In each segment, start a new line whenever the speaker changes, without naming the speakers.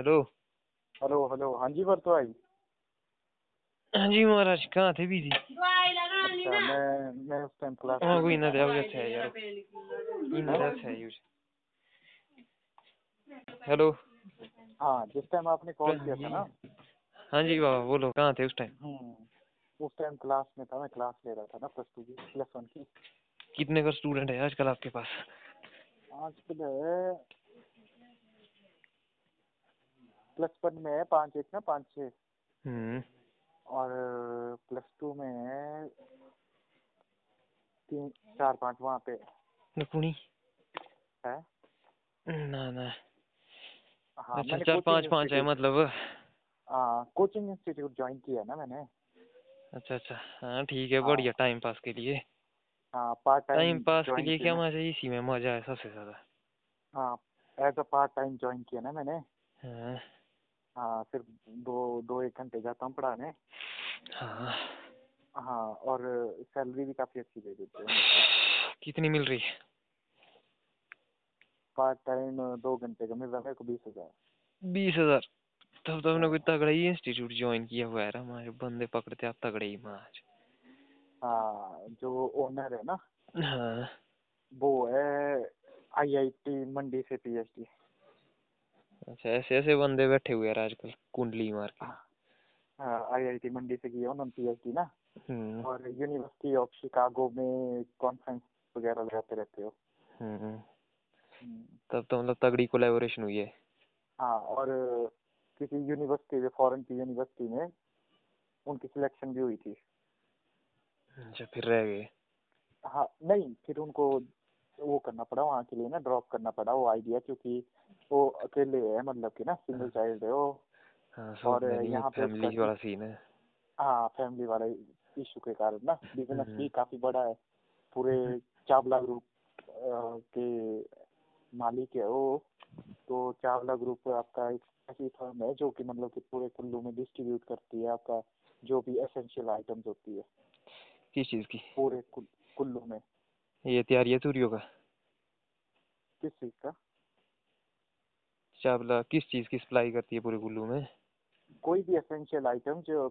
Hello
hello hello हाँ जी भरतो भाई।
हाँ जी महाराज कहाँ थे बिज़ी
अच्छा मैं मैं उस टाइम क्लास
हाँ कोई ना देव जैसे है यार। इन जैसे है यूज़ हेलो
हाँ जिस टाइम आपने कॉल किया था ना।
हाँ जी बाबा बोलो कहाँ थे उस टाइम
हम्म उस टाइम क्लास में था मैं क्लास ले रहा था ना प्लस टू की प्लस वन की।
कितने का स्टूडेंट है आजकल आपके पास?
आजकल है प्लस वन में है पाँच एक ना पाँच छः।
हम्म।
और प्लस टू में है तीन चार पाँच वहाँ पे।
नकुनी
है?
ना ना।
हाँ
अच्छा चार पाँच पाँच है मतलब।
हाँ कोचिंग इंस्टीट्यूट ज्वाइन किया ना मैंने।
अच्छा अच्छा। हाँ ठीक है
हाँ।
बढ़िया टाइम पास के लिए।
हाँ पार्ट टाइम
टाइम पास के लिए क्या मज़ा है? इसी में मज़ा है सबसे ज़्यादा।
हाँ as a part time join किया ना मैंने।
हाँ।
हाँ फिर दो दो एक घंटे जाता हूँ पढ़ाने।
हाँ।
हाँ और सैलरी भी काफ़ी अच्छी दे देते हैं
कितनी मिल रही है?
पार्ट टाइम दो घंटे का मिल रहा है मेरे को बीस हज़ार।
बीस हज़ार? तब तो हमने कोई तगड़ा ही इंस्टीट्यूट ज्वाइन किया हुआ है हमारे बंदे पकड़ते आप तगड़े ही माज
हाँ जो ओनर है ना
हाँ।
वो है आईआईटी मंडी से पीएचडी
अच्छा ऐसे ऐसे बंदे बैठे हुए हैं आजकल कुंडली मार के।
हाँ आईआईटी मंडी से किया उन्होंने पीएचडी ना?
हम्म।
और यूनिवर्सिटी ऑफ़ शिकागो में कॉन्फ्रेंस वगैरह लगाते रहते हो।
हम्म।
हम्म।
तब तो मतलब तगड़ी कोलेबोरेशन हुई है।
हाँ और किसी यूनिवर्सिटी में फॉरेन की यूनिवर्सिटी में उनकी सिलेक्शन भी हुई थी।
अच्छा फिर रह गए।
हाँ नहीं फिर उनको वो करना पड़ा वहाँ के लिए ना ड्रॉप करना पड़ा वो आइडिया क्योंकि वो अकेले है मतलब कि ना सिंगल चाइल्ड है वो।
हाँ
और यहाँ पे
फैमिली वाला सीन है।
हाँ फैमिली वाला इशू के कारण ना बिज़नेस
हम्म।
भी काफ़ी बड़ा है। पूरे चावला ग्रुप के मालिक है वो। तो चावला ग्रुप आपका एक ऐसी फर्म है जो कि मतलब कि पूरे कुल्लू में डिस्ट्रीब्यूट करती है आपका जो भी एसेंशियल आइटम्स होती है।
किस चीज़ की?
पूरे कुल- कुल्लू में।
ये तैयारी है तूरियों का?
किस चीज़ का?
चावला किस चीज़ की सप्लाई करती है पूरे कुल्लू में?
कोई भी एसेंशियल आइटम जो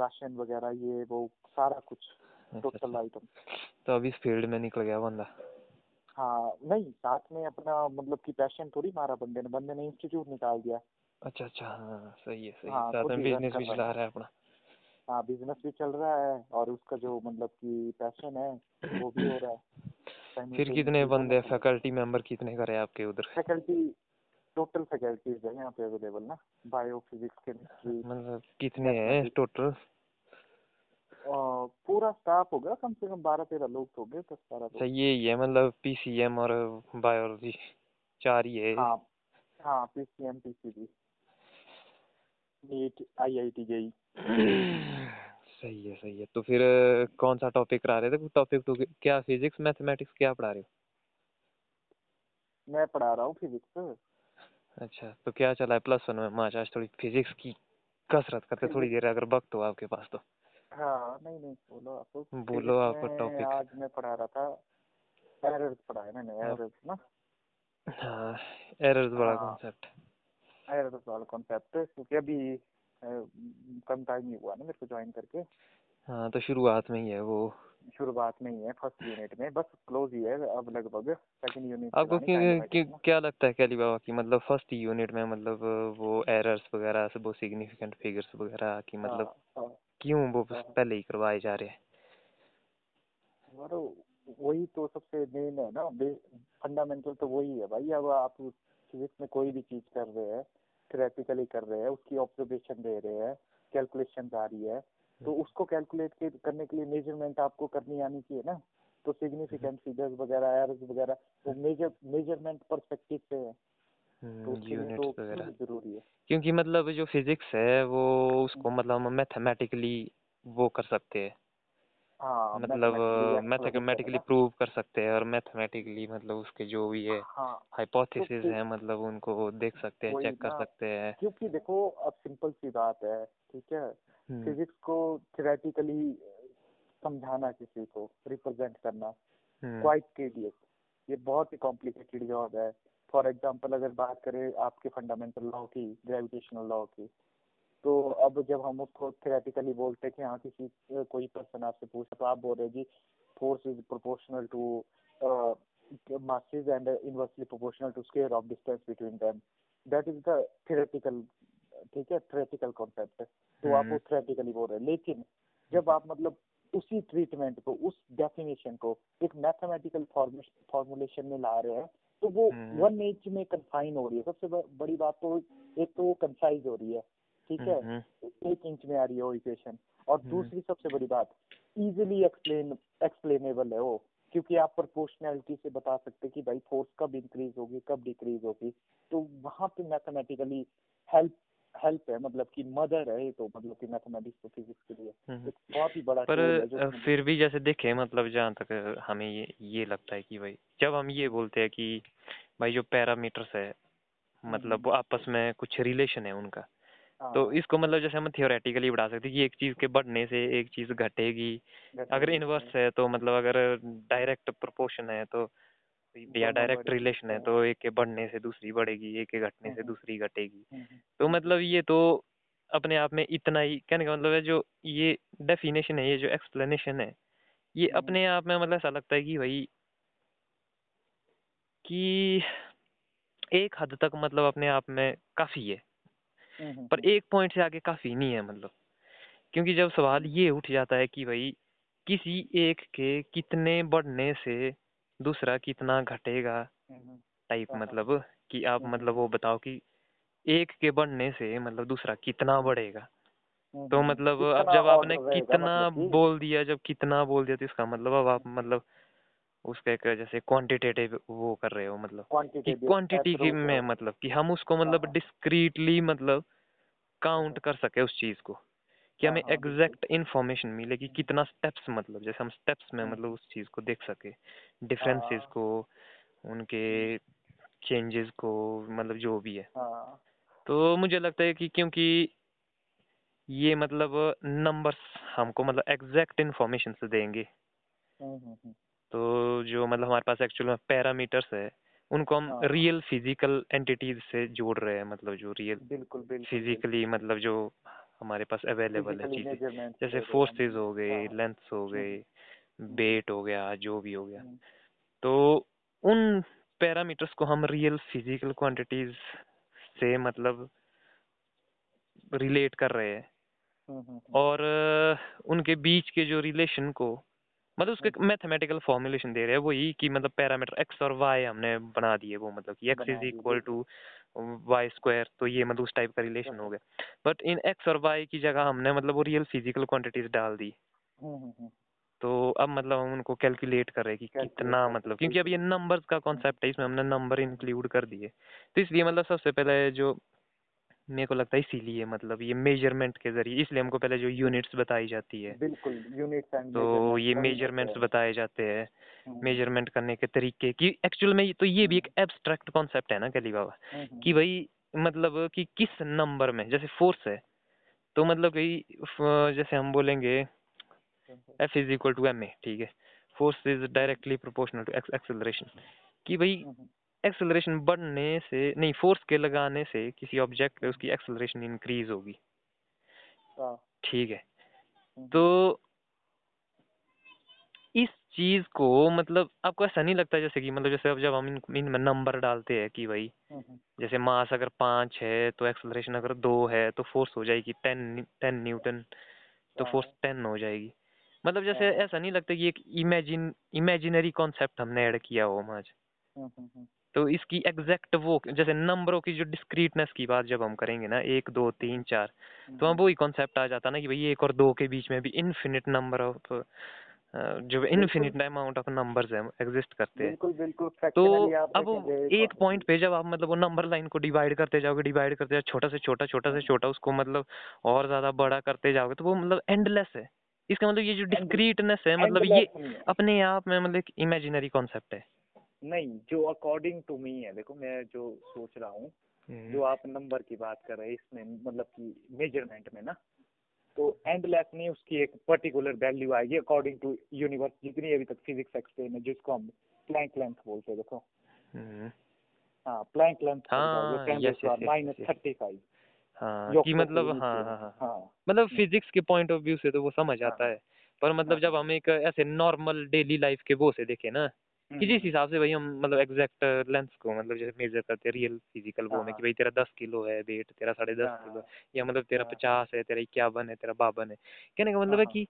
राशन वगैरह ये वो सारा कुछ
अच्छा,
टोटल
अच्छा।
आइटम
तो अब इस फ़ील्ड में निकल गया बंदा?
हाँ नहीं साथ में अपना मतलब कि पैशन थोड़ी मारा बंदे ने बंदे ने इंस्टीट्यूट निकाल दिया।
अच्छा अच्छा हाँ सही है सही
है।
साथ में बिज़नेस भी चला रहा है अपना।
हाँ बिज़नेस भी चल रहा है और उसका जो मतलब कि पैशन है वो भी हो रहा है।
फिर कितने बंदे फैकल्टी मेंबर कितने करे आपके उधर?
फैकल्टी टोटल फैकल्टीज है यहाँ पे अवेलेबल ना बायो फिजिक्स केमिस्ट्री
मतलब कितने हैं टोटल
पूरा स्टाफ होगा कम से कम बारह तेरह लोग तो होंगे दस बारह
अच्छा ये ही है मतलब पीसीएम और बायोलॉजी चार ही है।
हाँ हाँ P C M P C NEET I I JEE
सही है सही है। तो फिर कौन सा टॉपिक करा रहे थे? टॉपिक तो क्या फिजिक्स मैथमेटिक्स क्या पढ़ा रहे हो?
मैं पढ़ा रहा हूँ फिजिक्स
अच्छा तो क्या चला है प्लस वन में माच आज थोड़ी फिजिक्स की कसरत करते थोड़ी देर अगर वक्त हो आपके पास तो
हाँ नहीं नहीं बोलो आप
बोलो आपका topic।
आज मैं पढ़ा रहा था एरर्स मैंने
हाँ।
एरर्स ना
हाँ एरर्स बड़ा
हाँ।
कॉन्सेप्ट
एरर्स वाला कॉन्सेप्ट क्योंकि अभी कम टाइम ही हुआ ना मेरे को ज्वाइन करके
हाँ तो शुरुआत में ही है वो
शुरुआत में ही है फ़र्स्ट यूनिट में बस क्लोज ही है अब लगभग सेकंड यूनिट
आपको क्या, क्या, लगता है कैली बाबा की मतलब फ़र्स्ट यूनिट में मतलब वो एरर्स वगैरह वो सिग्निफिकेंट फिगर्स वगैरह की मतलब क्यों वो
हाँ।
पहले ही करवाए जा रहे हैं?
वही तो सबसे मेन है ना फंडामेंटल तो वही है भाई अब आप फिजिक्स में कोई भी चीज़ कर रहे हैं थ्योरेटिकली कर रहे हैं उसकी ऑब्जर्वेशन दे रहे हैं कैलकुलेशन आ रही है तो उसको कैलकुलेट करने के लिए मेज़रमेंट आपको करनी आनी चाहिए ना। तो सिग्निफिकेंट फिगर्स वगैरह एरर्स वगैरह वो मेजर मेज़रमेंट परस्पेक्टिव से है। तो
यूनिट्स
तो
वगैरह।
ज़रूरी है।
क्योंकि मतलब जो फिजिक्स है वो उसको मतलब हम मैथमेटिकली वो कर सकते हैं।
हाँ
मतलब मैथमेटिकली प्रूव कर सकते हैं और मैथमेटिकली मतलब उसके जो भी है।
हाँ
हाइपोथेसिस
तो-
है मतलब उनको देख सकते हैं चेक कर सकते हैं।
क्योंकि देखो अब सिंपल सी बात है ठीक है?
हम्म,
फिजिक्स को थ्योरेटिकली समझाना किसी को रिप्रेजेंट करना
हम्म,
क्वाइट टीडियस ये बहुत ही कॉम्प्लिकेटेड जॉब है। फॉर एग्ज़ाम्पल अगर बात करें आपके फंडामेंटल लॉ की ग्रेविटेशनल लॉ की तो अब जब हम उसको थेरेटिकली बोलते हैं कि हाँ किसी कोई पर्सन आपसे पूछा तो आप बोल रहे जी force is proportional to masses and inversely proportional to square of distance between them. That is the theoretical ठीक है थ्रेटिकल कॉन्सेप्ट है। तो आप वो थ्रेटिकली बोल रहे हैं। लेकिन जब आप मतलब उसी ट्रीटमेंट को उस डेफिनेशन को एक मैथमेटिकल फॉर्मुलेशन में ला रहे हैं तो वो वन एज में कंफाइन हो रही है। सबसे बड़ी बात तो एक तो वो कंसाइज हो रही है। ठीक है? एक इंच में आ रही है वो इक्वेशन और दूसरी सबसे बड़ी बात इजिली एक्सप्लेन एक्सप्लेनेबल है वो क्योंकि आप प्रोपोर्शनैलिटी से बता सकते कि भाई फोर्स कब इंक्रीज होगी कब डिक्रीज होगी। तो वहाँ पे मैथमेटिकली हेल्प हेल्प है मतलब कि मदर है तो मतलब कि मैथमेटिक्स तो फिजिक्स के लिए। हम्म। एक बहुत ही बड़ा
पर फिर भी जैसे देखे मतलब जहाँ तक हमें ये ये लगता है कि भाई जब हम ये बोलते हैं कि भाई जो पैरामीटर्स है मतलब वो हम्म। आपस में कुछ रिलेशन है उनका तो हाँ। इसको मतलब जैसे हम थियोरेटिकली बढ़ा सकते हैं कि एक चीज़ के बढ़ने से एक चीज़ घटेगी। अगर इनवर्स है। तो मतलब अगर डायरेक्ट प्रोपोर्शन है तो या डायरेक्ट रिलेशन है तो एक के बढ़ने से दूसरी बढ़ेगी एक के घटने से दूसरी घटेगी। तो मतलब ये तो अपने आप में इतना ही कहने का मतलब है जो ये डेफिनेशन है ये जो एक्सप्लेनेशन है ये अपने आप में मतलब ऐसा लगता है कि भाई कि एक हद तक मतलब अपने आप में काफ़ी है। पर एक पॉइंट से आगे काफ़ी नहीं है मतलब। क्योंकि जब सवाल ये उठ जाता है कि भाई किसी एक के कितने बढ़ने से दूसरा कितना घटेगा टाइप हाँ, हाँ। मतलब कि आप मतलब वो बताओ कि एक के बढ़ने से मतलब दूसरा कितना बढ़ेगा। तो मतलब अब जब आपने कितना मतलब बोल दिया जब कितना बोल दिया तो इसका मतलब अब आप मतलब उसका एक जैसे क्वांटिटेटिव वो कर रहे हो मतलब क्वांटिटी की में मतलब कि हम उसको मतलब डिस्क्रीटली हाँ। मतलब काउंट कर सके उस चीज़ को कि हमें एग्जैक्ट इन्फॉर्मेशन मिले कि कितना स्टेप्स मतलब जैसे हम स्टेप्स में मतलब उस चीज़ को देख सके डिफरेंसेस हाँ। को उनके चेंजेस को मतलब जो भी है हाँ। तो मुझे लगता है कि क्योंकि ये मतलब नंबर्स हमको मतलब एग्जैक्ट इन्फॉर्मेशन से देंगे हम्म, हम्म, हम्म। तो जो मतलब हमारे पास एक्चुअल में पैरामीटर्स है उनको हम रियल फ़िज़िकल एंटिटीज से जोड़ रहे हैं मतलब जो रियल
बिल्कुल
फिजिकली मतलब जो हमारे पास अवेलेबल है चीज़ें। जैसे फोर्सेस हो गए लेंथ्स हाँ। हो गए बेट हो गया जो भी हो गया। तो उन पैरामीटर्स को हम रियल फ़िज़िकल क्वांटिटीज से मतलब रिलेट कर रहे हैं। और उनके बीच के जो रिलेशन को मतलब उसके मैथमेटिकल फॉर्मुलेशन दे रहे हैं वही कि मतलब पैरामीटर एक्स और वाई हमने बना दिए वो मतलब कि X is equal to Y square तो ये मतलब उस टाइप का रिलेशन हो गया। बट इन एक्स और वाई की जगह हमने मतलब वो रियल फ़िज़िकल क्वांटिटीज डाल दी। तो अब मतलब हम उनको कैलकुलेट कर रहे हैं कि कितना मतलब क्योंकि अब ये नंबर्स का कॉन्सेप्ट है इसमें हमने नंबर इंक्लूड कर दिए। तो इसलिए मतलब सबसे पहले जो मेरे को लगता है इसीलिए मतलब ये मेज़रमेंट के ज़रिए इसलिए हमको पहले जो यूनिट्स बताई जाती है।
बिल्कुल यूनिट्स
एंड तो ये मेजरमेंट्स बताए जाते हैं। मेज़रमेंट हम्म। करने के तरीके कि एक्चुअल में तो ये भी एक एब्स्ट्रैक्ट कॉन्सेप्ट है ना कली बाबा? हम्म, हम्म। कि भाई मतलब कि किस नंबर में जैसे फोर्स है तो मतलब कि जैसे हम बोलेंगे F is equal to M A ठीक है? Force is directly proportional to acceleration कि भाई एक्सेलरेशन बढ़ने से नहीं फोर्स के लगाने से किसी ऑब्जेक्ट पे उसकी एक्सेलरेशन इंक्रीज होगी हाँ। ठीक है हम्म। तो इस चीज़ को मतलब आपको ऐसा नहीं लगता जैसे कि मतलब जैसे अब जब हम इन, नंबर डालते हैं कि भाई हम्म, हम्म। जैसे मास अगर पाँच है तो एक्सेलरेशन अगर दो है तो फोर्स हो जाएगी टेन टेन न्यूटन तो फोर्स हाँ। टेन हो जाएगी मतलब जैसे हाँ। ऐसा नहीं लगता कि एक इमेजिन इमेजिनरी कॉन्सेप्ट हमने ऐड किया हो आज तो इसकी एग्जैक्ट वो जैसे नंबरों की जो डिस्क्रीटनेस की बात जब हम करेंगे ना एक दो तीन चार तो हम वही कॉन्सेप्ट आ जाता ना कि भाई एक और दो के बीच में भी इन्फिनिट नंबर ऑफ़ जो इन्फिनिट अमाउंट ऑफ़ नंबर्स हैं एग्जिस्ट करते
हैं। बिल्कुल
तो अब एक पॉइंट पे जब आप मतलब वो नंबर लाइन को डिवाइड करते जाओगे डिवाइड करते जाओगे छोटा से छोटा छोटा से छोटा उसको मतलब और ज़्यादा बड़ा करते जाओगे तो वो मतलब एंडलेस है। इसका मतलब ये जो डिस्क्रीटनेस है मतलब ये अपने आप में मतलब एक इमेजिनरी कॉन्सेप्ट है।
नहीं जो अकॉर्डिंग टू मी है देखो मैं जो सोच रहा हूँ हम्म। जो आप नंबर की बात कर रहे हैं इसमें मतलब कि मेज़रमेंट में ना तो एंडलेस नहीं उसकी एक पर्टिकुलर वैल्यू आएगी अकॉर्डिंग टू यूनिवर्स जितनी अभी तक फिजिक्स एक्सप्लेन है जिसको हम प्लैंक लेंथ बोलते हैं देखो। हम्म। हाँ प्लैंक लेंथ
हाँ,
माइनस थर्टी फाइव
हाँ
योग
कि मतलब हाँ हाँ हाँ।
हाँ।
मतलब। फिजिक्स के पॉइंट ऑफ़ व्यू से तो वो समझ
हाँ,
आता है पर मतलब
हाँ,
जब हम एक ऐसे नॉर्मल डेली लाइफ के वो से देखे ना कि
हम्म,
जिस हिसाब से भाई हम मतलब एग्जैक्ट लेंथ को मतलब जैसे मेजर करते हैं रियल फ़िज़िकल वो में
हाँ,
कि भाई तेरा दस किलो है वेट तेरा साढ़े दस
हाँ,
किलो है, या मतलब तेरा
हाँ,
पचास है तेरा इक्यावन है तेरा बावन है। कहने का मतलब
हाँ,
है। कि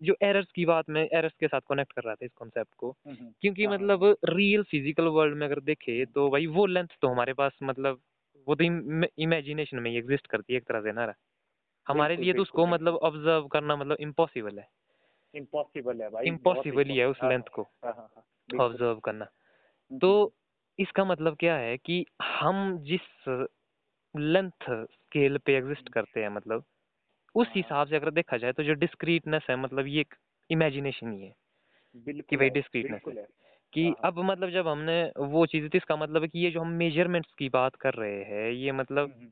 जो एरर्स की बात मैं एरर्स के साथ कनेक्ट कर रहा था इस कॉन्सेप्ट को
हम्म, हम्म,
क्योंकि
हाँ,
मतलब रियल फ़िज़िकल वर्ल्ड में अगर देखे तो भाई वो लेंथ तो हमारे पास मतलब वो तो इमेजिनेशन में ही एग्जिस्ट करती है एक तरह से ना हमारे लिए तो उसको मतलब ऑब्ज़र्व करना मतलब इम्पॉसिबल है।
इम्पॉसिबल है भाई
इम्पॉसिबल ही है उस लेंथ को।
हाँ, हाँ, हाँ,
ऑब्ज़र्व करना।
हम्म,
तो इसका मतलब क्या है कि हम जिस लेंथ स्केल पे एग्जिस्ट करते हैं मतलब उस
हाँ,
हिसाब से अगर देखा जाए तो जो डिस्क्रीटनेस है मतलब ये एक इमेजिनेशन ही है कि भाई डिस्क्रीटनेस है कि
हाँ,
अब मतलब जब हमने वो चीज़ तो इसका मतलब है कि ये जो हम मेजरमेंट्स की बात कर रहे हैं ये मतलब
हम्म,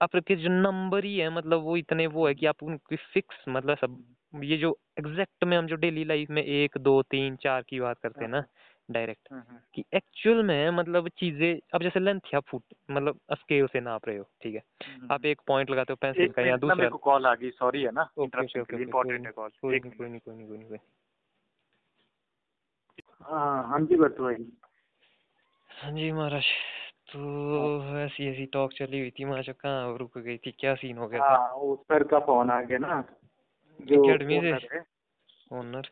आपके जो नंबर ही है मतलब वो इतने वो है कि आप उनकी फिक्स मतलब सब ये जो एग्जैक्ट में हम जो डेली लाइफ में एक दो तीन चार की बात करते हैं ना डायरेक्ट
हम्म, हम्म,
कि एक्चुअल में मतलब चीज़ें अब जैसे लेंथ या फुट मतलब स्केल से नाप रहे हो ठीक है?
हम्म,
आप एक पॉइंट लगाते हो पेंसिल का या दूसरा।
मेरे को कॉल आ गई सॉरी है ना इंटरप्शन के लिए इम्पोर्टेंट है कॉल
कोई नहीं कोई नहीं कोई नहीं कोई नहीं
हाँ हाँ जी बस भाई
हाँ जी महाराज तो ऐसी ऐसी टॉक चली हुई थी महाराज कहाँ रुक गई थी क्या सीन हो गया था?
हाँ वो सर का फ़ोन आ गया ना। जो?
ओनर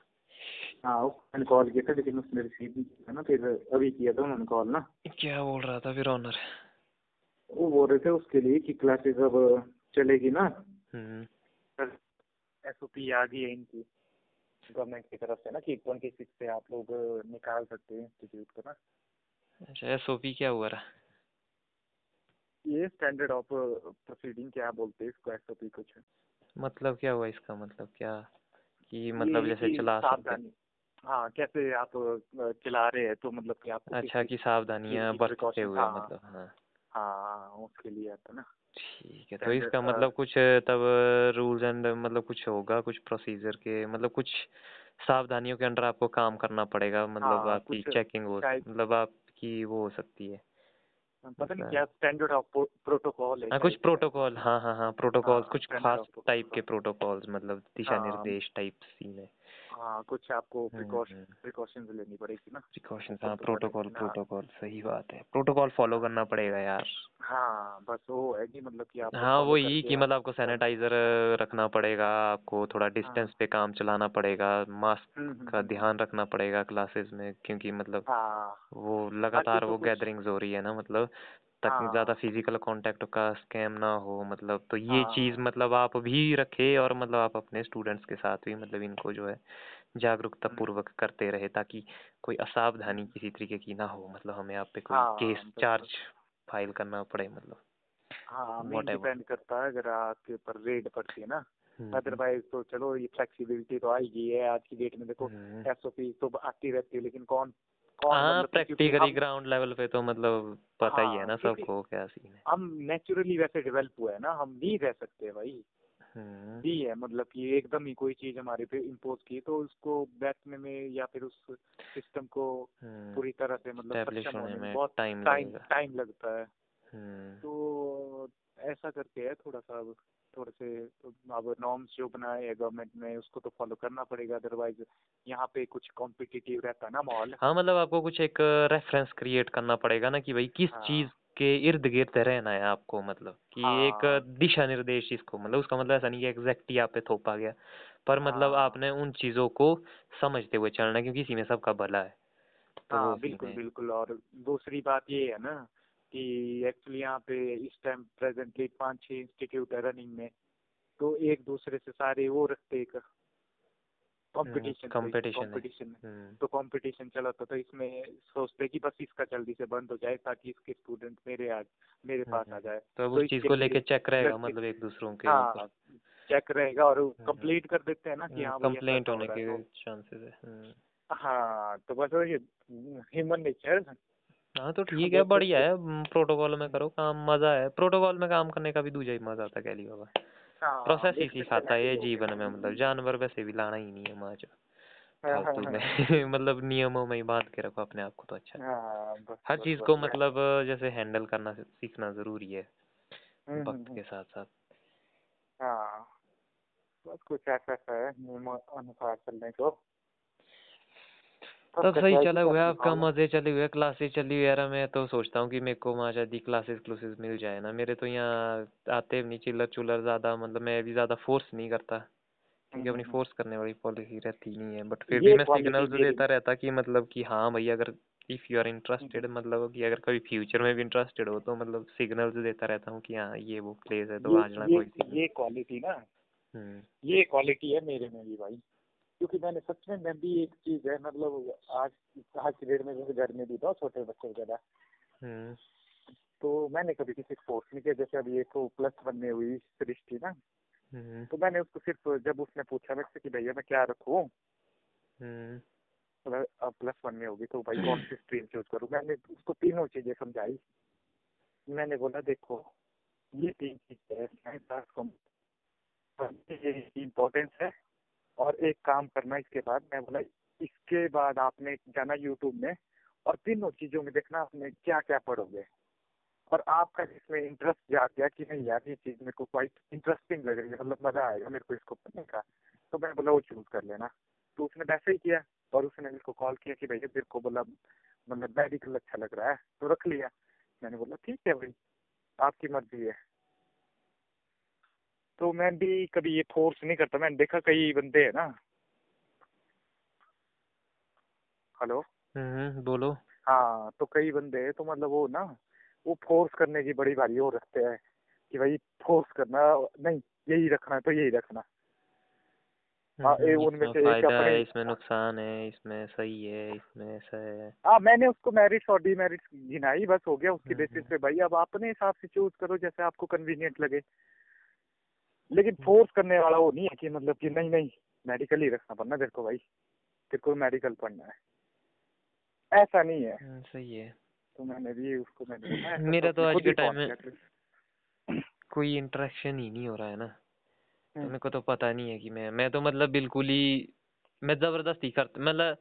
हाँ। उसने कॉल किया था लेकिन उसने रिसीव नहीं किया ना फिर अभी किया था उन्होंने कॉल ना।
क्या बोल रहा था फिर ओनर
वो बोल रहे थे उसके लिए कि क्लासेस अब चलेगी ना।
हम्म।
एस ओ पी आ गई है इनकी। गवर्नमेंट की तरफ़ से ना कि ट्वेंटी सिक्स से आप लोग निकाल सकते हैं इंस्टीट्यूट को ना।
अच्छा एसओपी क्या हुआ रहा?
ये स्टैंडर्ड ऑफ़ प्रोसीडिंग क्या बोलते हैं इसको एस ओ पी कुछ?
मतलब क्या हुआ इसका? मतलब क्या कि मतलब
ये
जैसे
कि
चला सकते
सावधानी। हाँ कैसे आप अ, चला रहे हैं तो मतलब कि आपको
अच्छा
किस-
कि सावधानियाँ
की
बरतते
precaution,
हुए
हाँ।
मतलब हाँ।
हाँ उसके लिए आता ना।
ठीक है तो
Standard,
इसका
अ,
मतलब कुछ तब रूल्स एंड मतलब कुछ होगा? कुछ प्रोसीजर के मतलब कुछ सावधानियों के अंडर आपको काम करना पड़ेगा? मतलब
हाँ,
आपकी
कुछ
चेकिंग हो मतलब आपकी वो हो सकती है।
पता नहीं क्या स्टैंडर्ड ऑफ़ प्रोटोकॉल है
हाँ कुछ प्रोटोकॉल हाँ हाँ हाँ प्रोटोकॉल्स
हाँ,
कुछ खास टाइप के
प्रोटोकॉल
प्रोटोकॉल्स मतलब दिशा
हाँ।
निर्देश टाइप सीन है।
हाँ कुछ आपको
हम्म,
प्रिकॉशन
हम्म।
लेनी पड़ेगी ना।
प्रिकॉशंस
ऊपर
हाँ
तो
प्रोटोकॉल प्रोटोकॉल सही बात है। प्रोटोकॉल फॉलो करना पड़ेगा यार।
हाँ बस वो है कि मतलब कि आप
हाँ वो यही कि मतलब आपको सैनिटाइजर रखना पड़ेगा आपको थोड़ा डिस्टेंस पे काम चलाना पड़ेगा मास्क का ध्यान रखना पड़ेगा क्लासेस में क्योंकि मतलब
हाँ।
वो लगातार
तो
वो गैदरिंग्स हो रही है ना मतलब। तक
हाँ।
ज़्यादा फ़िज़िकल कांटेक्ट का स्कैम ना हो मतलब तो ये
हाँ।
चीज़ मतलब आप भी रखे और मतलब आप अपने स्टूडेंट्स के साथ भी मतलब इनको जो है जागरूकता
हम्म।
पूर्वक करते रहे ताकि कोई असावधानी किसी तरीके की ना हो मतलब हमें आप पे कोई
हाँ,
केस। चार्ज फ़ाइल करना पड़े मतलब
हाँ मेन डिपेंड करता है अगर आपके ऊपर रेड पड़ती है ना
हम्म,
अदरवाइज़ तो चलो ये फ्लेक्सिबिलिटी तो आएगी है आज की डेट में देखो
हम्म।
एसओपी तो आती रहती है लेकिन कौन कौन
हाँ प्रैक्टिकली ग्राउंड लेवल पे तो मतलब पता ही है
हाँ,
ना सबको क्या सीन है।
हम नेचुरली वैसे डेवलप हुए हैं ना हम नहीं रह सकते भाई।
हम्म,
है मतलब कि एकदम ही कोई चीज़ हमारे पे इम्पोज की तो उसको बैठने में या फिर उस सिस्टम को
हम्म,
पूरी तरह से मतलब सक्षम
होने
में बहुत
टाइम
टाइम लगता है।
हम्म,
तो ऐसा करके है थोड़ा सा थोड़े से अब नॉर्म्स जो बनाए है गवर्नमेंट ने उसको तो फॉलो करना पड़ेगा अदरवाइज़ यहाँ पे कुछ कॉम्पिटिटिव रहता है ना माहौल
हाँ मतलब आपको कुछ एक रेफरेंस क्रिएट करना पड़ेगा ना कि भाई किस
हाँ।
चीज़ के इर्द गिर्द रहना है आपको मतलब कि
हाँ। एक।
दिशा निर्देश इसको मतलब उसका मतलब ऐसा नहीं कि एग्जैक्ट ही आप पे थोपा गया पर मतलब
हाँ।
आपने उन चीज़ों को समझते हुए चलना क्योंकि इसी में सबका भला है तो
हाँ बिल्कुल बिल्कुल और दूसरी बात ये है ना कि एक्चुअली यहाँ पे इस टाइम प्रेजेंटली पाँच छह इंस्टीट्यूट है रनिंग में तो एक दूसरे से सारे वो रखते एक कंपटीशन
competition
कंपटीशन
हम्म,
तो कंपटीशन चला था तो इसमें सोचते कि बस इसका जल्दी से बंद हो जाए ताकि इसके स्टूडेंट मेरे आ मेरे पास आ जाए।
तो
तो
उस चीज़ को लेके चेक रहेगा मतलब एक दूसरों के
हाँ चेक रहेगा और कंप्लीट कर देते हैं ना कि हाँ
कंप्लेंट होने के
तो-
चांसेस है हम्म।
हाँ तो बस वही ह्यूमन नेचर
हाँ तो ठीक है बढ़िया है। प्रोटोकॉल में करो काम मज़ा है। प्रोटोकॉल में काम करने का भी दूजा ही मज़ा आता है कह बाबा
हाँ,
प्रोसेस ही सिखाता है जीवन में मतलब जानवर वैसे भी लाना ही नहीं है माँ फालतू में। मतलब नियमों में ही बाँध के रखो अपने आप को तो अच्छा
हाँ।
हर चीज़ को मतलब जैसे हैंडल करना सीखना ज़रूरी है
हम्म, हम्म,
वक्त
हम्म।
के साथ साथ।
हाँ बस कुछ ऐसा है नियम अनुसार चलने को।
तब
सबका
सही चला हुआ है आपका मज़े चले हुए क्लासेस चली हुई है यार मैं तो सोचता हूँ कि मेरे को वहाँ शायद क्लासेस क्लूसेस मिल जाए ना। मेरे तो यहाँ आते भी नहीं चिल्लर चुलर ज़्यादा मतलब मैं भी ज़्यादा फोर्स नहीं करता क्योंकि अपनी
हम्म,
फोर्स करने वाली पॉलिसी रहती नहीं है। बट फिर भी मैं
मेरी-
देता रहता कि मतलब कि हाँ भाई अगर इफ़ यू आर इंटरेस्टेड मतलब कि अगर कभी फ्यूचर में भी इंटरेस्टेड हो तो मतलब सिग्नल्स देता रहता हूँ कि हाँ ये वो प्लेस है तो आ जाना कोई
ये क्वालिटी ना
हम्म।
ये क्वालिटी है मेरे में भी भाई। क्योंकि मैंने सच में मैं भी एक चीज़ है मतलब आज आज की डेट में जैसे घर में भी था छोटे बच्चे वगैरह।
हम्म।
तो मैंने कभी किसी को फोर्स नहीं किया जैसे अभी एक प्लस वन में हुई सृष्टि ना।
हम्म।
तो मैंने उसको सिर्फ़ जब उसने पूछा मेरे से कि भैया मैं क्या रखूँ?
हम्म।
तो अब प्लस वन में होगी तो भाई कौन सी स्ट्रीम चूज़ करूँ? मैंने उसको तीनों चीज़ें समझाई। मैंने बोला देखो ये तीन चीज़ें है इम्पोर्टेंस है और एक काम करना इसके बाद, मैं बोला, इसके बाद आपने जाना यूट्यूब में और तीनों चीज़ों में देखना आपने क्या क्या पढ़ोगे। और आपका जिसमें इंटरेस्ट जा गया कि नहीं यार, ये चीज़ मेरे को क्वाइट इंटरेस्टिंग लग रही है मतलब मज़ा आएगा मेरे को इसको पढ़ने का। तो मैं बोला, वो चूज़ कर लेना। तो उसने वैसे ही किया और उसने मेरे को कॉल किया कि भैया, मेरे को बोला मतलब मेडिकल अच्छा लग रहा है तो रख लिया। मैंने बोला, ठीक है भाई, आपकी मर्ज़ी है। तो मैं भी कभी ये फोर्स नहीं करता। मैंने देखा कई बंदे है ना। हेलो
हम्म बोलो।
हाँ तो कई बंदे हैं तो मतलब वो ना वो फोर्स करने की बड़ी भारी वो रखते हैं कि भाई फोर्स करना नहीं यही रखना है तो यही रखना। हाँ,
हम्म,
ये उनमें से एक अपने-
इसमें नुकसान है इसमें सही है इसमें ऐसा है।
हाँ मैंने उसको मेरिट्स और डीमेरिट्स गिनाई बस हो गया उसकी
हम्म,
बेसिस पे। भाई अब अपने हिसाब से चूज़ करो जैसे आपको कन्वीनियंट लगे। लेकिन फोर्स करने वाला वो नहीं है कि मतलब कि नहीं नहीं मेडिकल ही रखना पड़ना तेरे को भाई। तेरे को मेडिकल पढ़ना है। ऐसा नहीं है।
हम्म, सही है।
तो मैंने भी उसको मैंने
मेरा तो
अपने
आज के टाइम में कोई इंटरेक्शन ही नहीं हो रहा है ना। तो
हम्म,
मेरे को तो पता नहीं है कि मैं मैं तो मतलब बिल्कुल ही मैं ज़बरदस्ती कर मतलब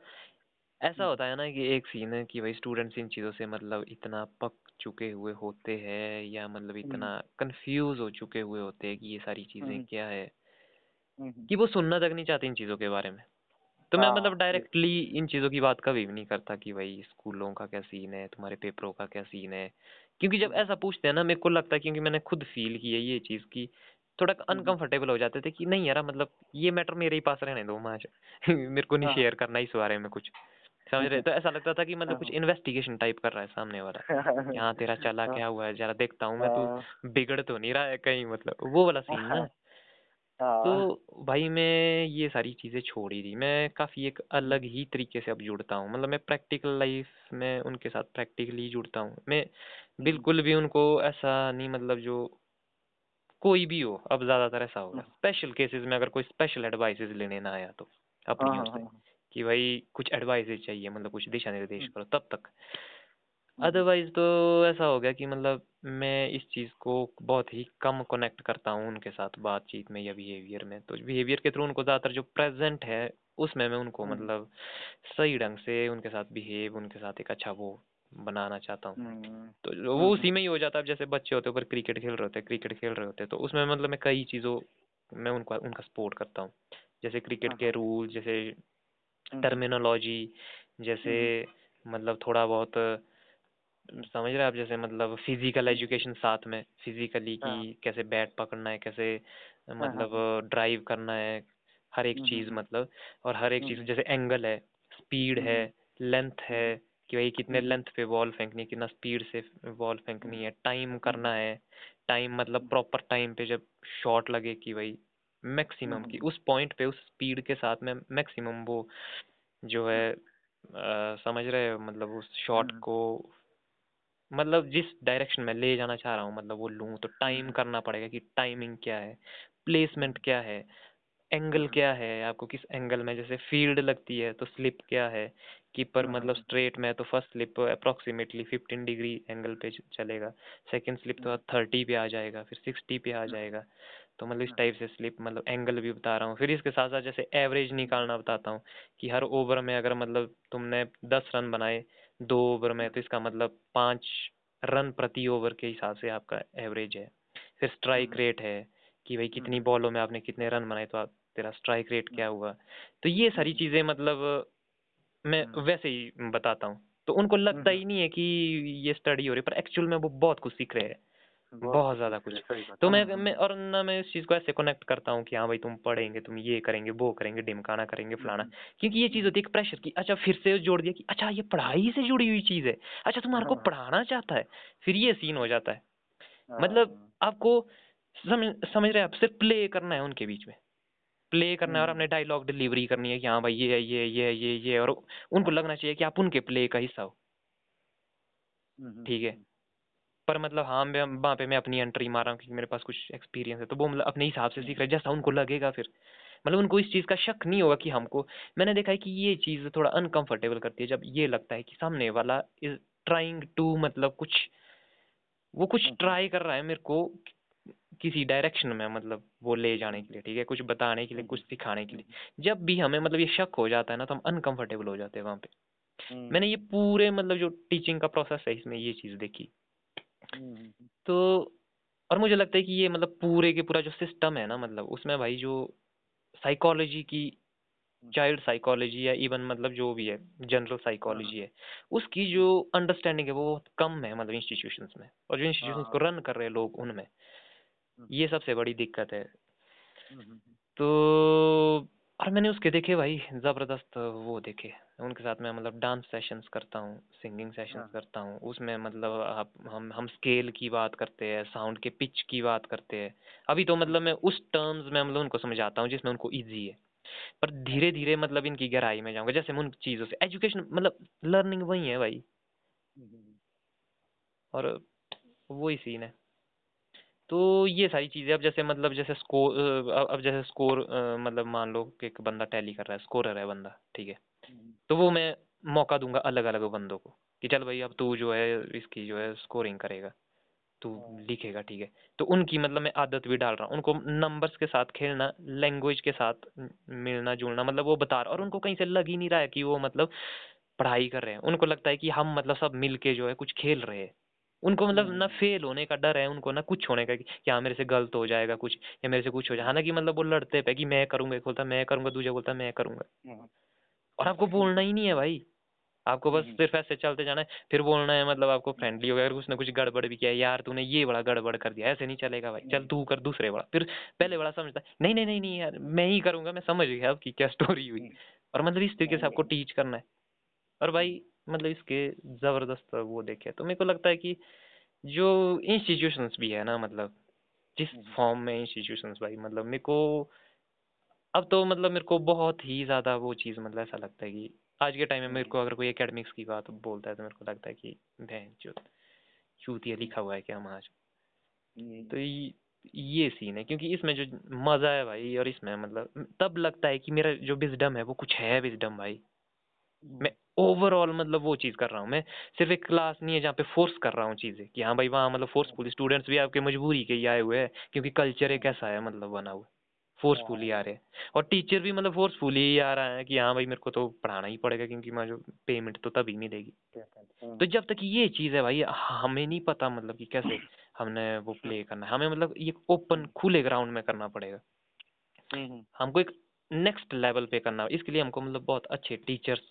ऐसा होता है ना कि एक सीन है कि भाई स्टूडेंट्स इन चीज़ों से मतलब इतना पक चुके हुए होते हैं या मतलब इतना कंफ्यूज हो चुके हुए होते हैं कि ये सारी चीज़ें
हम्म।
क्या है?
हम्म,
कि वो सुनना तक नहीं चाहते इन चीज़ों के बारे में। तो मैं
हाँ,
मतलब डायरेक्टली इन चीज़ों की बात कभी भी नहीं करता कि भाई स्कूलों का क्या सीन है तुम्हारे पेपरों का क्या सीन है? क्योंकि जब ऐसा पूछते हैं ना मेरे को लगता है क्योंकि मैंने खुद फील की है ये चीज़ की थोड़ा अनकंफर्टेबल हो जाते थे कि नहीं यार मतलब ये मैटर मेरे ही पास रहने दो मैं मेरे को नहीं
हाँ।
शेयर करना इस बारे में कुछ। समझ रहे तो ऐसा लगता था कि मतलब
हाँ।
कुछ इन्वेस्टिगेशन टाइप कर रहा है सामने वाला। यहाँ तेरा चला क्या हुआ है? जरा देखता हूँ मैं
हाँ,
तू बिगड़ तो नहीं रहा है कहीं मतलब? वो वाला सीन ना।
हाँ,
तो भाई मैं ये सारी चीज़ें छोड़ ही दी। मैं काफ़ी एक अलग ही तरीके से अब जुड़ता हूँ। मतलब मैं प्रैक्टिकल लाइफ में उनके साथ प्रैक्टिकली जुड़ता हूँ। मैं बिल्कुल भी उनको ऐसा नहीं मतलब जो कोई भी हो अब ज़्यादातर ऐसा होगा। स्पेशल केसेस में अगर कोई स्पेशल एडवाइसेस लेने ना आया तो अपनी
हाँ,
ओर से।
हाँ,
कि भाई कुछ एडवाइसेस चाहिए मतलब कुछ दिशा निर्देश
हम्म।
करो तब तक। अदरवाइज़ तो ऐसा हो गया कि मतलब मैं इस चीज़ को बहुत ही कम कनेक्ट करता हूँ उनके साथ बातचीत में या बिहेवियर में। तो बिहेवियर के थ्रू उनको ज़्यादातर जो प्रेजेंट है उसमें मैं उनको
हम्म।
मतलब सही ढंग से उनके साथ बिहेव उनके साथ एक अच्छा वो बनाना चाहता हूँ।
हम्म,
तो वो उसी में ही हो जाता है जैसे बच्चे होते हैं ऊपर क्रिकेट खेल रहे होते हैं क्रिकेट खेल रहे होते हैं तो उसमें मतलब मैं कई चीज़ों में उनका उनका सपोर्ट करता हूँ। जैसे क्रिकेट के
हाँ।
रूल जैसे
हम्म,
टर्मिनोलॉजी जैसे मतलब थोड़ा बहुत समझ रहे हैं आप? जैसे मतलब फ़िज़िकल एजुकेशन साथ में फिजिकली
हाँ।
कि कैसे बैट पकड़ना है कैसे
हाँ,
मतलब ड्राइव करना है हर एक
हम्म,
चीज़
हम्म,
मतलब और हर एक चीज़ जैसे एंगल है स्पीड है लेंथ है कि भाई कितने
हम्म।
लेंथ पे बॉल फेंकनी है कितना स्पीड से बॉल फेंकनी है टाइम करना है टाइम मतलब प्रॉपर टाइम पे जब शॉट लगे कि भाई मैक्सिमम की उस पॉइंट पे उस स्पीड के साथ में मैक्सिमम वो जो है अ, समझ रहे हो मतलब उस शॉट
हम्म।
को मतलब जिस डायरेक्शन में ले जाना चाह रहा हूँ मतलब वो लूँ तो टाइम
हम्म।
करना पड़ेगा कि टाइमिंग क्या है प्लेसमेंट क्या है एंगल क्या है आपको किस एंगल में जैसे फ़ील्ड लगती है तो स्लिप क्या है कीपर
हाँ,
मतलब
हाँ।
स्ट्रेट में तो first slip approximately fifteen degree angle पे चलेगा सेकंड स्लिप तो थर्टी पे आ जाएगा फिर सिक्सटी पे आ जाएगा तो मतलब इस
हाँ।
टाइप से स्लिप मतलब एंगल भी बता रहा हूँ। फिर इसके साथ साथ जैसे एवरेज निकालना बताता हूँ कि हर ओवर में अगर मतलब तुमने दस रन बनाए दो ओवर में तो इसका मतलब पाँच रन प्रति ओवर के हिसाब से आपका एवरेज है। फिर स्ट्राइक
हम्म।
रेट है कि भाई कितनी। बॉलों में आपने कितने रन बनाए तो आप तेरा स्ट्राइक रेट क्या हुआ? तो ये सारी चीज़ें मतलब मैं वैसे ही बताता हूँ। तो उनको लगता ही नहीं है कि ये स्टडी हो रही है पर एक्चुअल में वो बहुत कुछ सीख रहे हैं। बहुत ज़्यादा कुछ। तो मैं मैं और ना मैं इस चीज़ को ऐसे कनेक्ट करता हूँ कि हाँ भाई तुम पढ़ेंगे तुम ये करेंगे वो करेंगे डिमकाना करेंगे फलाना। क्योंकि ये चीज़ होती है प्रेशर की अच्छा फिर से जोड़ दिया कि अच्छा ये पढ़ाई से जुड़ी हुई चीज़ है अच्छा तुम्हारे को पढ़ाना चाहता है फिर ये सीन हो जाता है। मतलब आपको समझ समझ रहे आप सिर्फ़ प्ले करना है उनके बीच में। प्ले करना है और अपने डायलॉग डिलीवरी करनी है कि हाँ भाई ये है ये ये ये ये और उनको लगना चाहिए कि आप उनके प्ले का हिस्सा हो। ठीक है? पर मतलब हाँ मैं वहाँ पे मैं अपनी एंट्री मार रहा हूँ क्योंकि मेरे पास कुछ एक्सपीरियंस है। तो वो मतलब अपने हिसाब से सीख रहे जैसा उनको लगेगा फिर। मतलब उनको इस चीज़ का शक नहीं होगा कि हमको मैंने देखा है कि ये चीज़ थोड़ा अनकंफर्टेबल करती है जब ये लगता है कि सामने वाला इज़ ट्राइंग टू मतलब कुछ वो कुछ ट्राई कर रहा है मेरे को किसी डायरेक्शन में मतलब वो ले जाने के लिए ठीक है? कुछ बताने के लिए कुछ सिखाने के लिए। जब भी हमें मतलब ये शक हो जाता है ना तो हम अनकंफर्टेबल हो जाते हैं वहाँ पे। मैंने ये पूरे मतलब जो टीचिंग का प्रोसेस है इसमें ये चीज़ देखी। तो और मुझे लगता है कि ये मतलब पूरे के पूरा जो सिस्टम है ना मतलब उसमें भाई जो साइकोलॉजी की चाइल्ड साइकोलॉजी या इवन मतलब जो भी है जनरल साइकोलॉजी है। उसकी जो अंडरस्टैंडिंग है वो बहुत कम है मतलब इंस्टीट्यूशंस में। और जो इंस्टीट्यूशंस को रन कर रहे हैं लोग उनमें ये सबसे बड़ी दिक्कत है। तो और मैंने उसके देखे भाई ज़बरदस्त वो देखे। उनके साथ मैं मतलब डांस सेशंस करता हूँ सिंगिंग सेशंस हाँ। करता हूँ। उसमें मतलब आप हम हम स्केल की बात करते हैं साउंड के पिच की बात करते हैं। अभी तो मतलब मैं उस टर्म्स में मतलब उनको समझाता हूँ जिसमें उनको इजी है। पर धीरे धीरे मतलब इनकी गहराई में जाऊँगा। जैसे मैं उन चीज़ों से एजुकेशन मतलब लर्निंग वही है भाई। और वही सीन है। तो ये सारी चीज़ें अब जैसे मतलब जैसे स्कोर अब जैसे स्कोर मतलब मान लो कि एक बंदा टैली कर रहा है स्कोरर है बंदा ठीक है हम्म। तो वो मैं मौका दूँगा अलग अलग बंदों को कि चल भाई अब तू जो है इसकी जो है स्कोरिंग करेगा तू हाँ। लिखेगा ठीक है तो उनकी मतलब मैं आदत भी डाल रहा हूँ उनको नंबर्स के साथ खेलना लैंग्वेज के साथ मिलना जुलना मतलब वो बता रहा और उनको कहीं से लग ही नहीं रहा है कि वो मतलब पढ़ाई कर रहे हैं उनको लगता है कि हम मतलब सब मिल के जो है कुछ खेल रहे हैं उनको मतलब ना फेल हम्म। होने का डर है उनको ना कुछ होने का कि क्या मेरे से गलत हो जाएगा कुछ या मेरे से कुछ हो जाए। हालाँकि मतलब वो लड़ते पे कि मैं करूँगा एक बोलता मैं करूँगा दूसरा बोलता मैं करूँगा। हम्म। और आपको बोलना ही नहीं है भाई। आपको बस हम्म। सिर्फ़ ऐसे चलते जाना है फिर बोलना है मतलब आपको फ्रेंडली हो गया अगर उसने कुछ गड़बड़ भी किया यार तूने ये बड़ा गड़बड़ कर दिया ऐसे नहीं चलेगा भाई चल तू कर दूसरे बड़ा। फिर पहले बड़ा समझता नहीं नहीं नहीं नहीं यार मैं ही करूँगा मैं समझ गया आपकी क्या स्टोरी हुई। और मतलब इस तरीके से आपको टीच करना है। और भाई मतलब इसके ज़बरदस्त वो देखे तो मेरे को लगता है कि जो इंस्टीट्यूशंस भी है ना मतलब जिस फॉर्म में इंस्टीट्यूशंस भाई मतलब मेरे को अब तो मतलब मेरे को बहुत ही ज़्यादा वो चीज़ मतलब ऐसा लगता है कि आज के टाइम में मेरे को अगर कोई एकेडमिक्स की बात बोलता है तो मेरे को लगता है कि बहन जो चूतिया लिखा हुआ है क्या आज तो ये सीन है क्योंकि इसमें जो मज़ा है भाई और इसमें मतलब तब लगता है कि मेरा जो विजडम है वो कुछ है विजडम भाई। मैं ओवरऑल मतलब वो चीज़ कर रहा हूँ मैं। सिर्फ़ एक क्लास नहीं है जहाँ पे फोर्स कर रहा हूँ चीज़ें कि हाँ भाई वहाँ मतलब फोर्सफुल स्टूडेंट्स भी आपके मजबूरी के ही आए हुए हैं क्योंकि कल्चर एक ऐसा है मतलब बना हुआ फोर्सफुली आ रहे हैं। और टीचर भी मतलब फोर्सफुली ही आ रहा है कि हाँ भाई मेरे को तो पढ़ाना ही पड़ेगा क्योंकि मैं जो पेमेंट तो तभी मिलेगी तो जब तक ये चीज़ है भाई हमें नहीं पता मतलब कि कैसे हमने वो प्ले करना है। हमें मतलब ये ओपन खुले ग्राउंड में करना पड़ेगा। हम्म, हम्म। हमको एक नेक्स्ट लेवल पे करना इसके लिए हमको मतलब बहुत अच्छे टीचर्स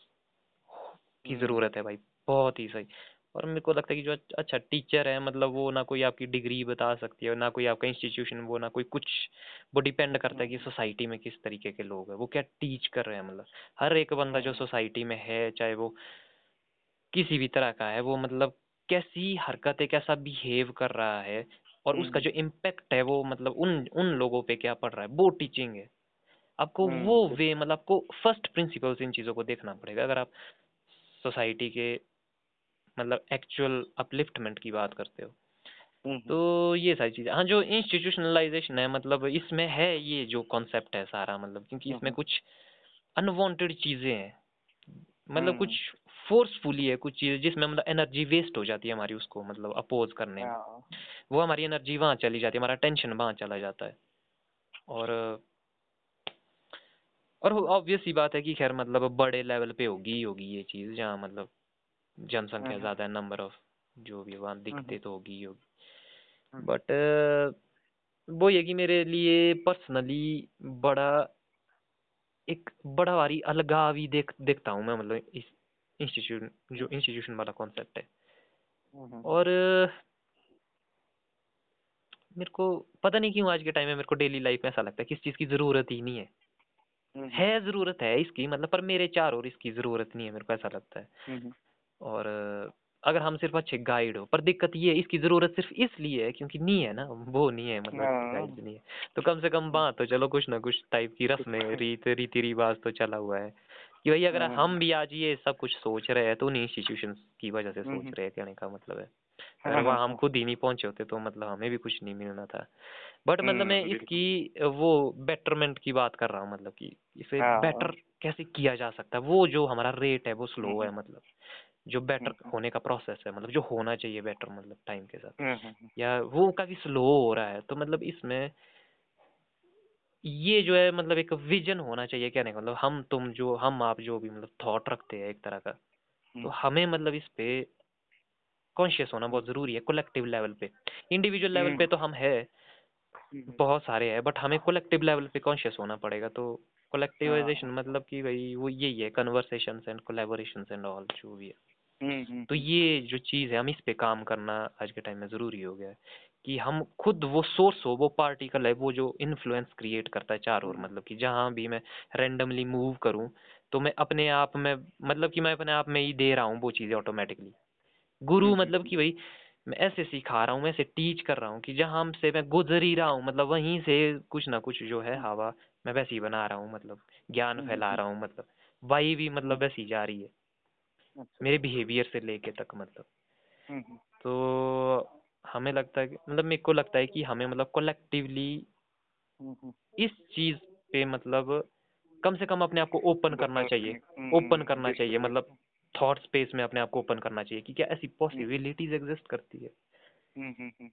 की हम्म। ज़रूरत है भाई बहुत ही सही और मेरे को लगता है कि जो अच्छा टीचर है मतलब वो ना कोई आपकी डिग्री बता सकती है ना कोई आपका इंस्टीट्यूशन वो ना कोई कुछ वो डिपेंड करता है कि सोसाइटी हम्म। में किस तरीके के लोग हैं वो क्या टीच कर रहे हैं मतलब हर एक बंदा जो सोसाइटी हम्म। में है चाहे वो किसी भी तरह का है वो मतलब कैसी हरकत है कैसा बिहेव कर रहा है और उसका जो इम्पेक्ट है वो मतलब उन उन लोगों पे क्या पड़ रहा है वो टीचिंग है आपको वो वे मतलब आपको फ़र्स्ट प्रिंसिपल्स इन चीज़ों को देखना पड़ेगा अगर आप सोसाइटी के मतलब एक्चुअल अपलिफ्टमेंट की बात करते हो। हम्म, हम्म। तो ये सारी चीज़ें हाँ जो इंस्टीट्यूशनलाइजेशन है मतलब इसमें है ये जो कॉन्सेप्ट है सारा मतलब क्योंकि इसमें हम्म, कुछ अनवांटेड चीज़ें हैं। मतलब कुछ फोर्सफुली है कुछ चीज़ें जिसमें मतलब एनर्जी वेस्ट हो जाती है हमारी उसको मतलब अपोज करने में। हाँ। वो हमारी एनर्जी वहाँ चली जाती है हमारा टेंशन वहाँ चला जाता है। और और ऑब्वियस ही बात है कि खैर मतलब बड़े लेवल पे होगी ही होगी ये चीज़ जहाँ मतलब जनसंख्या
हम्म,
ज़्यादा है नंबर ऑफ़ जो भी वहाँ दिखते
हम्म,
तो होगी ही होगी।
हम्म,
बट वो ये कि मेरे लिए पर्सनली बड़ा एक बड़ा भारी अलगाव ही देख देखता हूँ मैं मतलब इस इंस्टीट्यूशन जो इंस्टीट्यूशन वाला कॉन्सेप्ट है।
हम्म,
और मेरे को पता नहीं क्यों आज के टाइम में मेरे को डेली लाइफ में ऐसा लगता है कि इस चीज़ की ज़रूरत ही नहीं है।
हम्म,
है ज़रूरत है इसकी मतलब पर मेरे चार और इसकी ज़रूरत नहीं है मेरे को ऐसा लगता है।
हम्म,
और अगर हम सिर्फ़ अच्छे गाइड हो पर दिक्कत ये है इसकी ज़रूरत सिर्फ़ इसलिए है क्योंकि नहीं है ना वो नहीं है मतलब
हाँ।
गाइड नहीं है। तो कम से कम बात तो चलो कुछ ना कुछ टाइप की रस्में रीत रीति रिवाज तो चला हुआ है कि भाई अगर
हम्म,
हम भी आज ये सब कुछ सोच रहे हैं तो उन्हीं इंस्टीट्यूशन की वजह से सोच
हम्म,
रहे हैं कहने का मतलब है
हाँ,
अगर वहाँ
हाँ,
हम खुद ही नहीं पहुँचे होते तो मतलब हमें भी कुछ नहीं मिलना था। बट मतलब मैं
हम्म,
इसकी वो बेटरमेंट की बात कर रहा हूँ मतलब कि इसे
हाँ।
बेटर कैसे किया जा सकता है? वो जो हमारा रेट है वो स्लो
हम्म,
है मतलब। जो बेटर होने का प्रोसेस है मतलब जो होना चाहिए बेटर मतलब टाइम के साथ।
हम्म, हम्म,
या वो काफ़ी स्लो हो रहा है तो मतलब इसमें ये जो है मतलब एक विजन होना चाहिए कहने का मतलब हम तुम जो हम आप जो भी मतलब थॉट रखते हैं एक तरह का तो हमें मतलब इस पे कॉन्शियस होना बहुत ज़रूरी है कलेक्टिव लेवल पे। इंडिविजुअल लेवल पे तो हम है
हम्म,
बहुत सारे हैं बट हमें कलेक्टिव लेवल पे कॉन्शियस होना पड़ेगा तो कलेक्टिवाइजेशन मतलब कि भाई वो यही है conversations and collaborations and all जो भी है।
हम्म, हम्म,
तो ये जो चीज़ है हम इस पे काम करना आज के टाइम में ज़रूरी हो गया है कि हम खुद वो सोर्स हो वो पार्टिकल है वो जो इन्फ्लुएंस क्रिएट करता है चार ओर मतलब कि जहाँ भी मैं रेंडमली मूव करूँ तो मैं अपने आप में मतलब कि मैं अपने आप में ही दे रहा हूँ वो चीज़ें ऑटोमेटिकली गुरु मतलब कि भाई मैं ऐसे सिखा रहा हूँ मैं ऐसे टीच कर रहा हूँ कि जहाँ से मैं गुजर ही रहा हूँ मतलब वहीं से कुछ ना कुछ जो है हवा मैं वैसे ही बना रहा हूँ मतलब ज्ञान फैला रहा हूँ मतलब वाई भी मतलब वैसी जा रही है।
अच्छा,
मेरे बिहेवियर से लेके तक मतलब।
हम्म, हम्म,
तो हमें लगता है मतलब मेरे को लगता है कि हमें मतलब कलेक्टिवली
हम्म, हम्म,
इस चीज़ पे मतलब कम से कम अपने आप को ओपन करना चाहिए
हम्म,
ओपन करना चाहिए मतलब थॉट स्पेस में अपने आप को ओपन करना चाहिए कि क्या ऐसी पॉसिबिलिटीज एग्जिस्ट करती है।
हम्म, हम्म, हम्म,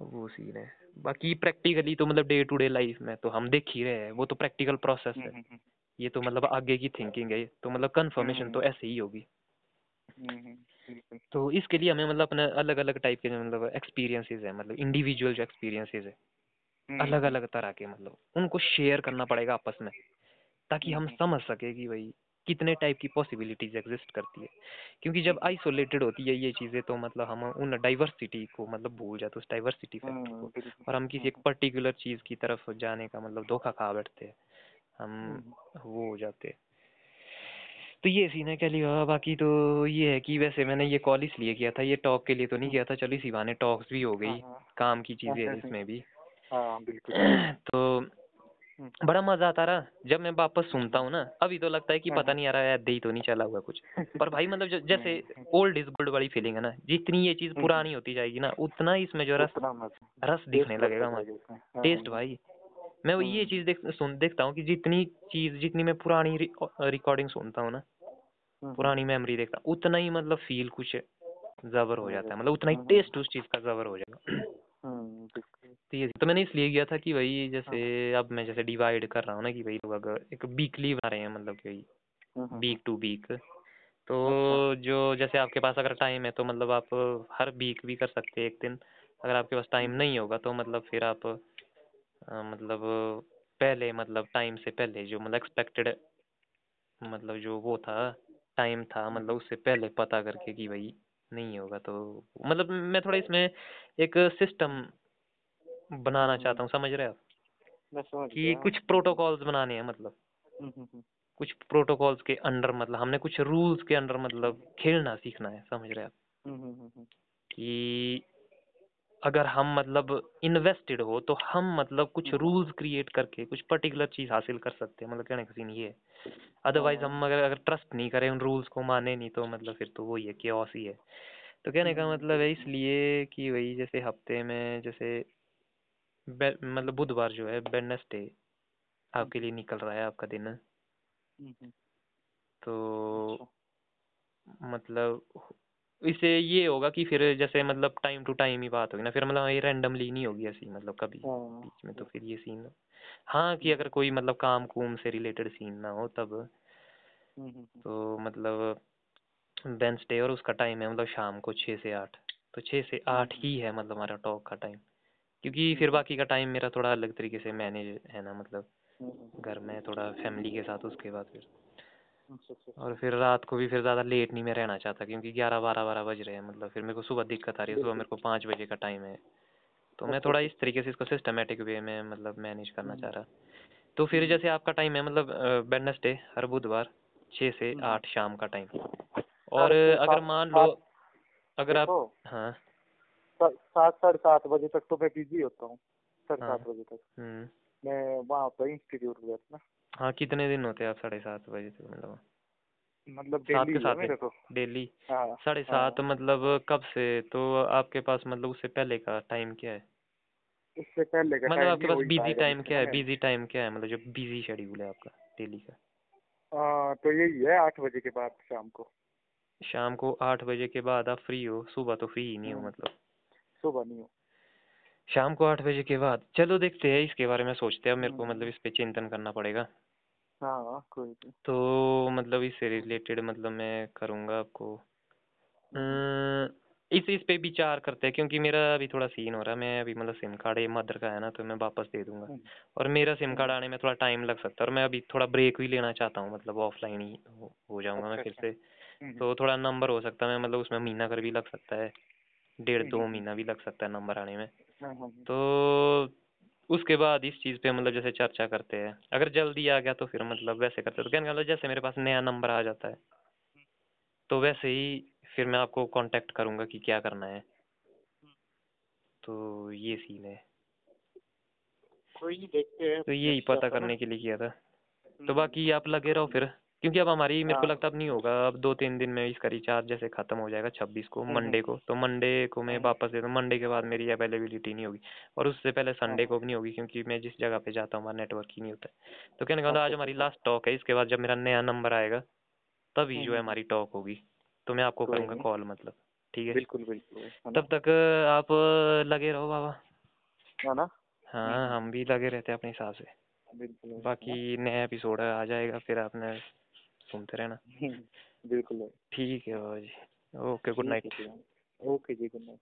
वो सीन है। बाकी प्रैक्टिकली तो मतलब डे टू डे लाइफ में तो हम देख ही रहे हैं। वो तो प्रैक्टिकल प्रोसेस है।
हम्म,
ये तो मतलब आगे की थिंकिंग है। तो मतलब कंफर्मेशन तो ऐसे ही होगी।
हम्म, हम्म,
तो इसके लिए हमें मतलब अपने अलग अलग टाइप के मतलब एक्सपीरियंसेस है मतलब इंडिविजुअल जो एक्सपीरियंसेस है
हम्म,
अलग अलग तरह के मतलब उनको शेयर करना पड़ेगा आपस में। ताकि हम
हम्म,
समझ सके कि भाई कितने टाइप की पॉसिबिलिटीज एग्जिस्ट करती है। क्योंकि जब आइसोलेटेड होती है ये चीज़ें तो मतलब हम उन डाइवर्सिटी को मतलब भूल जाते उस डाइवर्सिटी फैक्टर
हम्म,
को। और हम किसी एक पर्टिकुलर चीज़ की तरफ़ जाने का मतलब धोखा खा बैठते हैं। हम
हम्म,
वो हो जाते हैं। तो ये सीन है कैली बाबा बाकी तो ये है कि वैसे मैंने ये कॉल इसलिए किया था ये टॉक के लिए तो नहीं किया था चलो इसी बहाने टॉक्स भी हो गई
हाँ,
काम की चीज़ें
हाँ,
इसमें भी।
हाँ, बिल्कुल,
तो बड़ा मज़ा आता रहा। जब मैं वापस सुनता हूँ ना अभी तो लगता है कि पता नहीं आ रहा है दे ही तो नहीं चला हुआ कुछ। पर भाई मतलब जैसे ओल्ड इज़ गोल्ड वाली फीलिंग है ना जितनी ये चीज़ पुरानी होती जाएगी ना उतना ही इसमें जो रस रस दिखने लगेगा
जाएगा इसमें, हाँ,
टेस्ट भाई। मैं वो ये चीज़ देख सुन देखता हूँ कि जितनी चीज़ जितनी मैं पुरानी रिकॉर्डिंग सुनता हूँ ना
हम्म,
पुरानी मेमोरी देखता हूँ उतना ही मतलब फील कुछ जबर हो जाता है। मतलब उतना ही
हम्म,
टेस्ट उस चीज़ का जबर हो जाएगा।
हम्म, बिल्कुल,
तो तो मैंने इसलिए किया था कि भाई जैसे अब मैं जैसे डिवाइड कर रहा हूँ ना कि भाई लोग अगर एक वीकली बना रहे हैं मतलब कि
हम्म,
वीक टू वीक तो
अच्छा,
जो जैसे आपके पास अगर टाइम है तो मतलब आप हर वीक भी कर सकते हैं एक दिन। अगर आपके पास टाइम नहीं होगा तो मतलब फिर आप मतलब पहले मतलब टाइम से पहले जो मतलब एक्सपेक्टेड मतलब जो वो था टाइम था मतलब उससे पहले पता करके कि भाई नहीं होगा तो मतलब मैं थोड़ा इसमें एक सिस्टम बनाना चाहता हूँ समझ रहे हैं आप? कि कुछ प्रोटोकॉल्स बनाने हैं मतलब।
हम्म, हम्म, हम्म,
कुछ प्रोटोकॉल्स के अंडर मतलब हमने कुछ रूल्स के अंडर मतलब खेलना सीखना है समझ रहे हैं आप? कि अगर हम मतलब इन्वेस्टेड हो तो हम मतलब कुछ रूल्स क्रिएट करके कुछ पर्टिकुलर चीज़ हासिल कर सकते हैं मतलब कहने का सीन ये है। अदरवाइज़ हम अगर अगर ट्रस्ट नहीं करें उन रूल्स को माने नहीं तो मतलब फिर तो वही है केओस ही है। तो कहने का मतलब है इसलिए कि वही जैसे हफ़्ते में जैसे मतलब बुधवार जो है वेडनेसडे आपके लिए निकल रहा है आपका दिन।
हम्म, हम्म,
तो
अच्छा,
मतलब इससे ये होगा कि फिर जैसे मतलब टाइम टू टाइम ही बात होगी ना फिर मतलब ये रैंडमली नहीं होगी ऐसी मतलब कभी
हाँ।
बीच में तो फिर ये सीन हाँ कि अगर कोई मतलब काम कुम से रिलेटेड सीन ना हो तब।
हम्म, हम्म, हम्म।
तो मतलब वेंसडे और उसका टाइम है मतलब शाम को छः से आठ। तो छः से आठ ही है मतलब हमारा टॉक का टाइम क्योंकि फिर बाकी का टाइम मेरा थोड़ा अलग तरीके से मैनेज है ना मतलब
हम्म, हम्म,
घर में थोड़ा फैमिली के साथ उसके बाद फिर।
अच्छा, अच्छा,
और फिर रात को भी फिर ज़्यादा लेट नहीं मैं रहना चाहता क्योंकि ग्यारह बारह बारह बज रहे हैं मतलब फिर मेरे को सुबह दिक्कत आ रही है सुबह मेरे को पाँच बजे का टाइम है। तो मैं थोड़ा इस तरीके से इसको सिस्टमेटिक वे में मतलब मैनेज करना चाह रहा। तो फिर जैसे आपका टाइम है मतलब वेडनेसडे हर बुधवार छः से आठ शाम का टाइम और अगर मान लो अगर आप हाँ।
सात साढ़े सात बजे तक तो मैं बिज़ी होता हूँ। साढ़े
हाँ।
सात बजे तक।
हम्म।
मैं वहाँ पर इंस्टीट्यूट गया था ना
हाँ कितने दिन होते हैं आप साढ़े सात बजे तक मतलब?
मतलब
सात
डेली
के साथ डेली
हाँ
साढ़े सात मतलब कब से? तो आपके पास मतलब उससे पहले का टाइम क्या है?
इससे पहले का
मतलब आपके पास बिज़ी टाइम क्या है? बिज़ी टाइम क्या है? मतलब जो बिज़ी शेड्यूल है आपका डेली का?
हाँ, तो यही है आठ बजे के बाद शाम को।
शाम को आठ बजे के बाद आप फ्री हो? सुबह तो फ्री ही नहीं हो। मतलब?
सुबह नहीं हो।
शाम को आठ बजे के बाद। चलो देखते हैं इसके बारे में सोचते हैं मेरे को
हम्म।
मतलब इस पे चिंतन करना पड़ेगा।
हाँ हाँ कोई
तो मतलब इससे रिलेटेड मतलब मैं करूँगा आपको। इस इस पे विचार करते हैं क्योंकि मेरा अभी थोड़ा सीन हो रहा है। मैं अभी मतलब सिम कार्ड ये मदर का है ना तो मैं वापस दे दूँगा।
हम्म।
और मेरा सिम कार्ड आने में थोड़ा टाइम लग सकता है और मैं अभी थोड़ा ब्रेक भी लेना चाहता हूँ मतलब ऑफलाइन ही हो, जाऊँगा मैं
अच्छा,
फिर
अच्छा।
से।
हम्म,
तो थोड़ा नंबर हो सकता है मैं मतलब उसमें महीना कर भी लग सकता है। डेढ़ दो
हम्म,
महीना भी लग सकता है नंबर आने में।
हाँ, हाँ,
तो उसके बाद इस चीज़ पे मतलब जैसे चर्चा करते हैं अगर जल्दी आ गया तो फिर मतलब वैसे करते हैं। तो कहने मतलब जैसे मेरे पास नया नंबर आ जाता है तो वैसे ही फिर मैं आपको कांटेक्ट करूँगा कि क्या करना है। तो ये सीन है।
कोई देखते हैं
तो यही पता
है।
करने के लिए किया था। तो
हम्म,
बाकी आप लगे रहो फिर। क्योंकि अब हमारी मेरे को
हाँ।
लगता अब नहीं होगा। अब दो तीन दिन में इसका रिचार्ज जैसे खत्म हो जाएगा छब्बीस को
हम्म,
मंडे को। तो मंडे को मैं
हम्म।
वापस दे दूँ। मंडे के बाद मेरी अवेलेबिलिटी नहीं होगी। और उससे पहले संडे को भी नहीं होगी क्योंकि मैं जिस जगह पे जाता हूँ वहाँ नेटवर्क ही नहीं होता है। तो कहने का मतलब आज हमारी। लास्ट टॉक है। इसके बाद जब मेरा नया नंबर आएगा तभी जो है
हम्म,
हमारी टॉक होगी। तो मैं आपको करूँगा कॉल मतलब। ठीक है?
बिल्कुल बिल्कुल।
तब तक आप लगे रहो बाबा।
हाँ
हम भी लगे रहते हैं अपने हिसाब से।
है?
बाकी नया एपिसोड आ जाएगा फिर आपने सुनते रहना।
बिल्कुल
ठीक है बाबा जी। ओके गुड नाइट
ओके जी गुड नाइट